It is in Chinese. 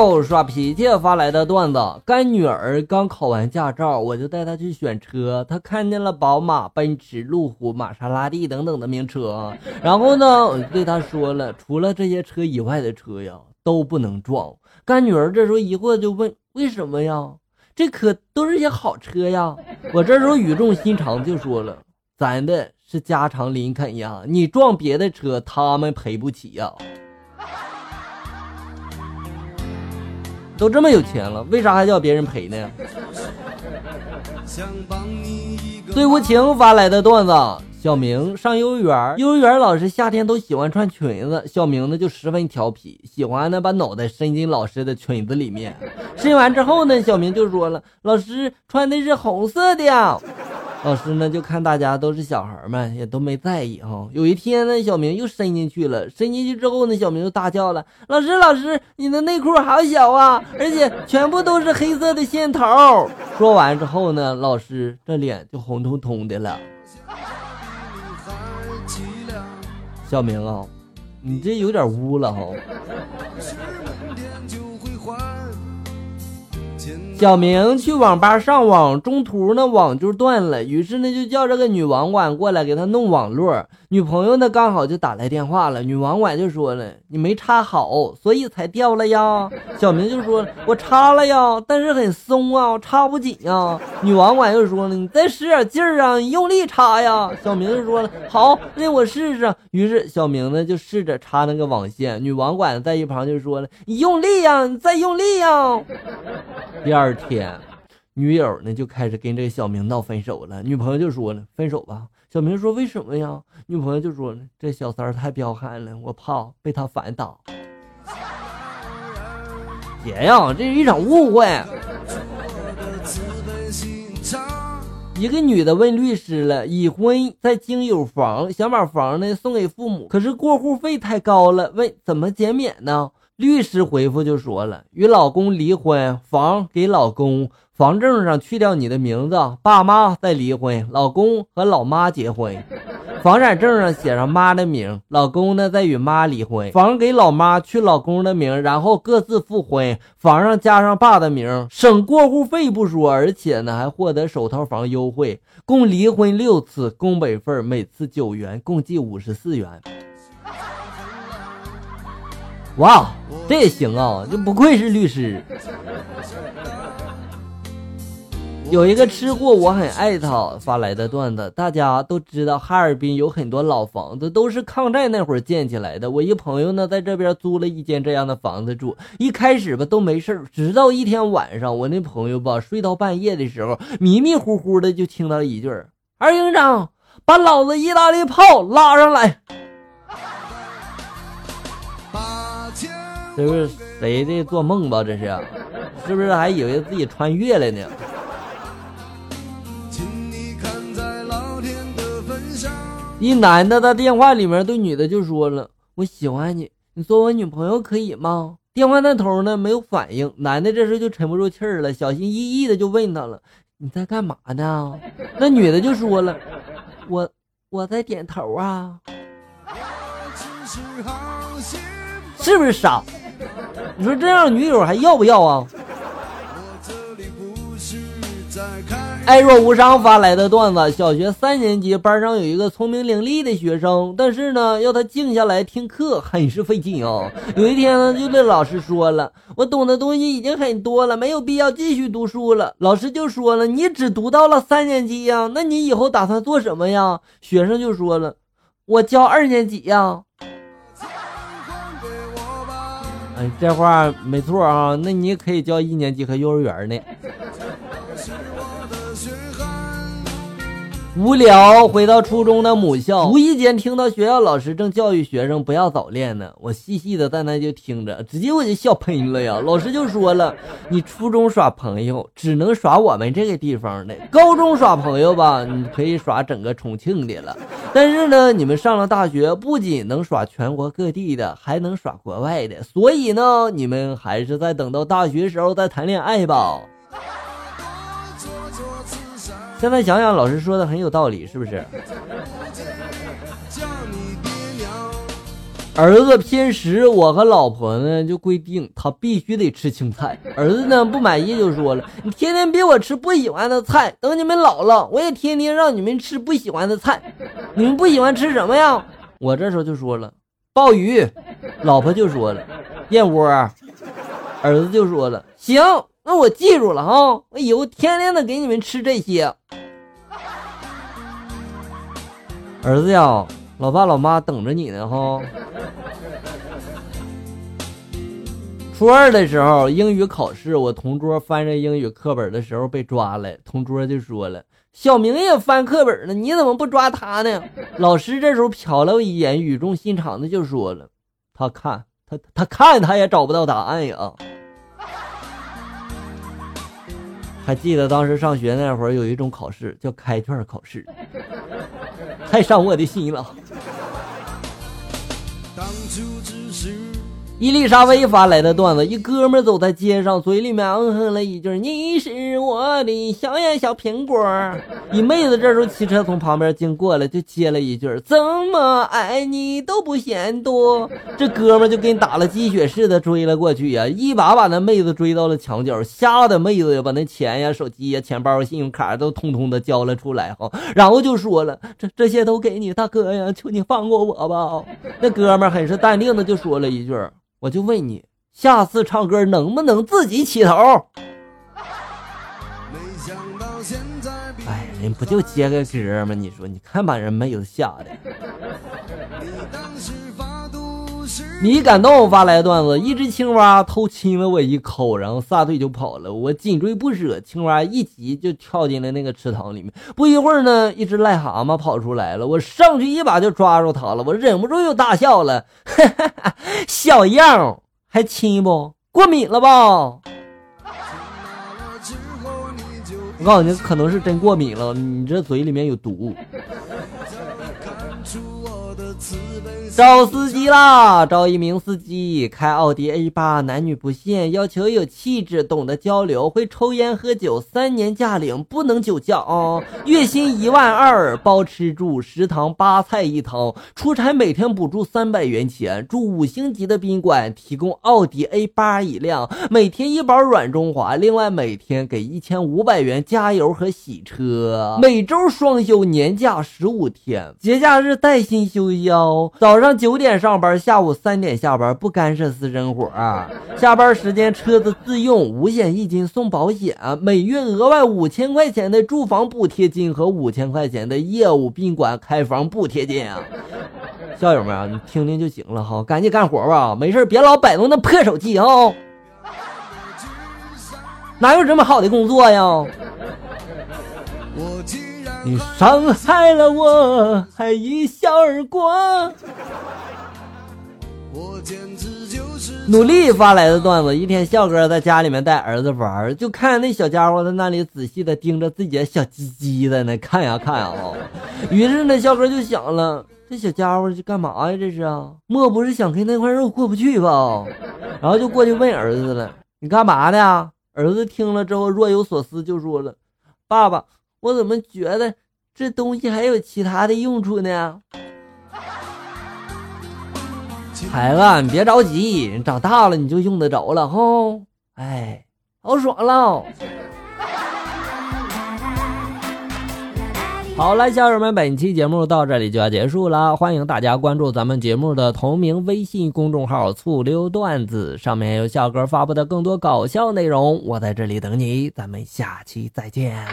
六耍脾气发来的段子：干女儿刚考完驾照，我就带她去选车。她看见了宝马、奔驰、路虎、玛莎拉蒂等等的名车，然后呢，我就对她说了，除了这些车以外的车呀，都不能撞。干女儿这时候疑惑就问：为什么呀？这可都是些好车呀！我这时候语重心长就说了：咱的是加长林肯呀，你撞别的车，他们赔不起呀。都这么有钱了，为啥还叫别人赔呢？最无情发来的段子：小明上幼儿园，幼儿园老师夏天都喜欢穿裙子，小明呢就十分调皮，喜欢呢把脑袋伸进老师的裙子里面。伸完之后呢，小明就说了：“老师穿的是红色的。”老师呢就看大家都是小孩们，也都没在意哈。有一天呢，小明又伸进去了，伸进去之后呢，小明就大叫了：“老师，老师，你的内裤好小啊，而且全部都是黑色的线头。”说完之后呢，老师这脸就红彤彤的了。小明啊，你这有点污了哈。小明去网吧上网，中途呢网就断了，于是呢就叫这个女网管过来给他弄网络。女朋友呢刚好就打来电话了，女网管就说了：“你没插好，所以才掉了呀。”小明就说：“我插了呀，但是很松啊，插不紧呀。”女网管又说了：“你再使点劲儿啊，你用力插呀。”小明就说了：“好，那我试试。”于是小明呢就试着插那个网线，女网管在一旁就说了：“你用力呀，你再用力呀。”第二二天，女友呢就开始跟这个小明闹分手了。女朋友就说了：“分手吧。”小明说：“为什么呀？”女朋友就说：“这小三太彪悍了，我怕被他反打。”姐呀，这是一场误会。一个女的问律师了：“已婚在京有房，想把房呢送给父母，可是过户费太高了，问怎么减免呢？”律师回复就说了：“与老公离婚，房给老公。”房证上去掉你的名字，爸妈再离婚，老公和老妈结婚；房产证上写上妈的名，老公呢再与妈离婚。房给老妈去老公的名，然后各自复婚，房上加上爸的名，省过户费不说，而且呢还获得首套房优惠。共离婚六次，工本费每次九元，共计五十四元。哇，这也行啊，这不愧是律师。有一个吃货，我很爱他发来的段子。大家都知道，哈尔滨有很多老房子，都是抗战那会儿建起来的。我一朋友呢，在这边租了一间这样的房子住。一开始吧，都没事直到一天晚上，我那朋友吧，睡到半夜的时候，迷迷糊糊的就听到一句：“二营长，把老子意大利炮拉上来。”这是谁的做梦吧？这是，是不是还以为自己穿越了呢？一男的在电话里面对女的就说了：“我喜欢你，你做我女朋友可以吗？”电话那头呢没有反应，男的这时就沉不住气了，小心翼翼的就问他了：“你在干嘛呢？”那女的就说了：“我我在点头啊。”是不是傻？你说这样女友还要不要啊？爱若无伤发来的段子：小学三年级班上有一个聪明伶俐的学生，但是呢，要他静下来听课很是费劲啊。有一天呢，就对老师说了：“我懂的东西已经很多了，没有必要继续读书了。”老师就说了：“你只读到了三年级呀，那你以后打算做什么呀？”学生就说了：“我教二年级呀。”这话没错啊，那你也可以教一年级和幼儿园呢。无聊，回到初中的母校，无意间听到学校老师正教育学生不要早恋呢。我细细的在那就听着，直接我就笑喷了呀。老师就说了：“你初中耍朋友只能耍我们这个地方的，高中耍朋友吧，你可以耍整个重庆的了。但是呢，你们上了大学，不仅能耍全国各地的，还能耍国外的。所以呢，你们还是在等到大学时候再谈恋爱吧。”现在想想，老师说的很有道理，是不是？儿子偏食，我和老婆呢就规定他必须得吃青菜。儿子呢不满意就说了：“你天天逼我吃不喜欢的菜，等你们老了，我也天天让你们吃不喜欢的菜。你们不喜欢吃什么呀？”我这时候就说了：“鲍鱼。”老婆就说了：“燕窝。”儿子就说了：“行，那我记住了哈，我以后天天的给你们吃这些。”儿子呀。老爸老妈等着你呢哈！初二的时候，英语考试，我同桌翻着英语课本的时候被抓了，同桌就说了：“小明也翻课本呢，你怎么不抓他呢？”老师这时候瞟了我一眼，语重心长的就说了：“他看他他看他也找不到答案呀。”还记得当时上学那会儿，有一种考试叫开卷考试。太伤我的心了。伊丽莎薇发来的段子：一哥们走在街上，嘴里面嗯哼了一句：“你是我的小呀小苹果。”一妹子这时候骑车从旁边经过了，就接了一句：“怎么爱你都不嫌多。”这哥们就跟打了鸡血似的追了过去呀，一把把那妹子追到了墙角，吓得妹子也把那钱呀、手机呀、钱包、信用卡都通通的交了出来哈，然后就说了：“这这些都给你大哥呀，求你放过我吧。”那哥们很是淡定的就说了一句。我就问你，下次唱歌能不能自己起头？哎，人不就接个歌吗？你说，你看把人妹子吓的。你感动发来段子：一只青蛙偷亲了我一口，然后撒腿就跑了。我紧追不舍，青蛙一急就跳进了那个池塘里面。不一会儿呢，一只癞蛤蟆跑出来了，我上去一把就抓住它了。我忍不住又大笑了，哈哈哈，小样还亲不？过敏了吧？我告诉你，可能是真过敏了，你这嘴里面有毒。招司机啦！招一名司机，开奥迪 A 八，男女不限，要求有气质，懂得交流，会抽烟喝酒，三年驾龄，不能酒驾啊！月薪一万二，包吃住，食堂八菜一汤，出差每天补助三百元钱，住五星级的宾馆，提供奥迪 A 八一辆，每天一包软中华，另外每天给一千五百元加油和洗车，每周双休，年假十五天，节假日带薪休息早上。九点上班，下午三点下班，不干涉私生活。下班时间车子自用，五险一金送保险，每月额外五千块钱的住房补贴金和五千块钱的业务宾馆开房补贴金啊！校友们啊，你听听就行了哈，赶紧干活吧，没事别老摆弄那破手机啊！哪有这么好的工作呀？你伤害了我，还一笑而过。努力发来的段子。一天，笑哥在家里面带儿子玩，就看那小家伙在那里仔细的盯着自己的小鸡鸡在那看呀看呀。于是呢，笑哥就想了，这小家伙是干嘛呀？这是啊，莫不是想跟那块肉过不去吧？然后就过去问儿子了：“你干嘛呢？”儿子听了之后若有所思，就说了：“爸爸。”我怎么觉得这东西还有其他的用处呢？孩子，你别着急，长大了你就用得着了哈。哎，好爽了。好了，小友们，本期节目到这里就要结束了。欢迎大家关注咱们节目的同名微信公众号“醋溜段子”，上面有笑哥发布的更多搞笑内容。我在这里等你，咱们下期再见。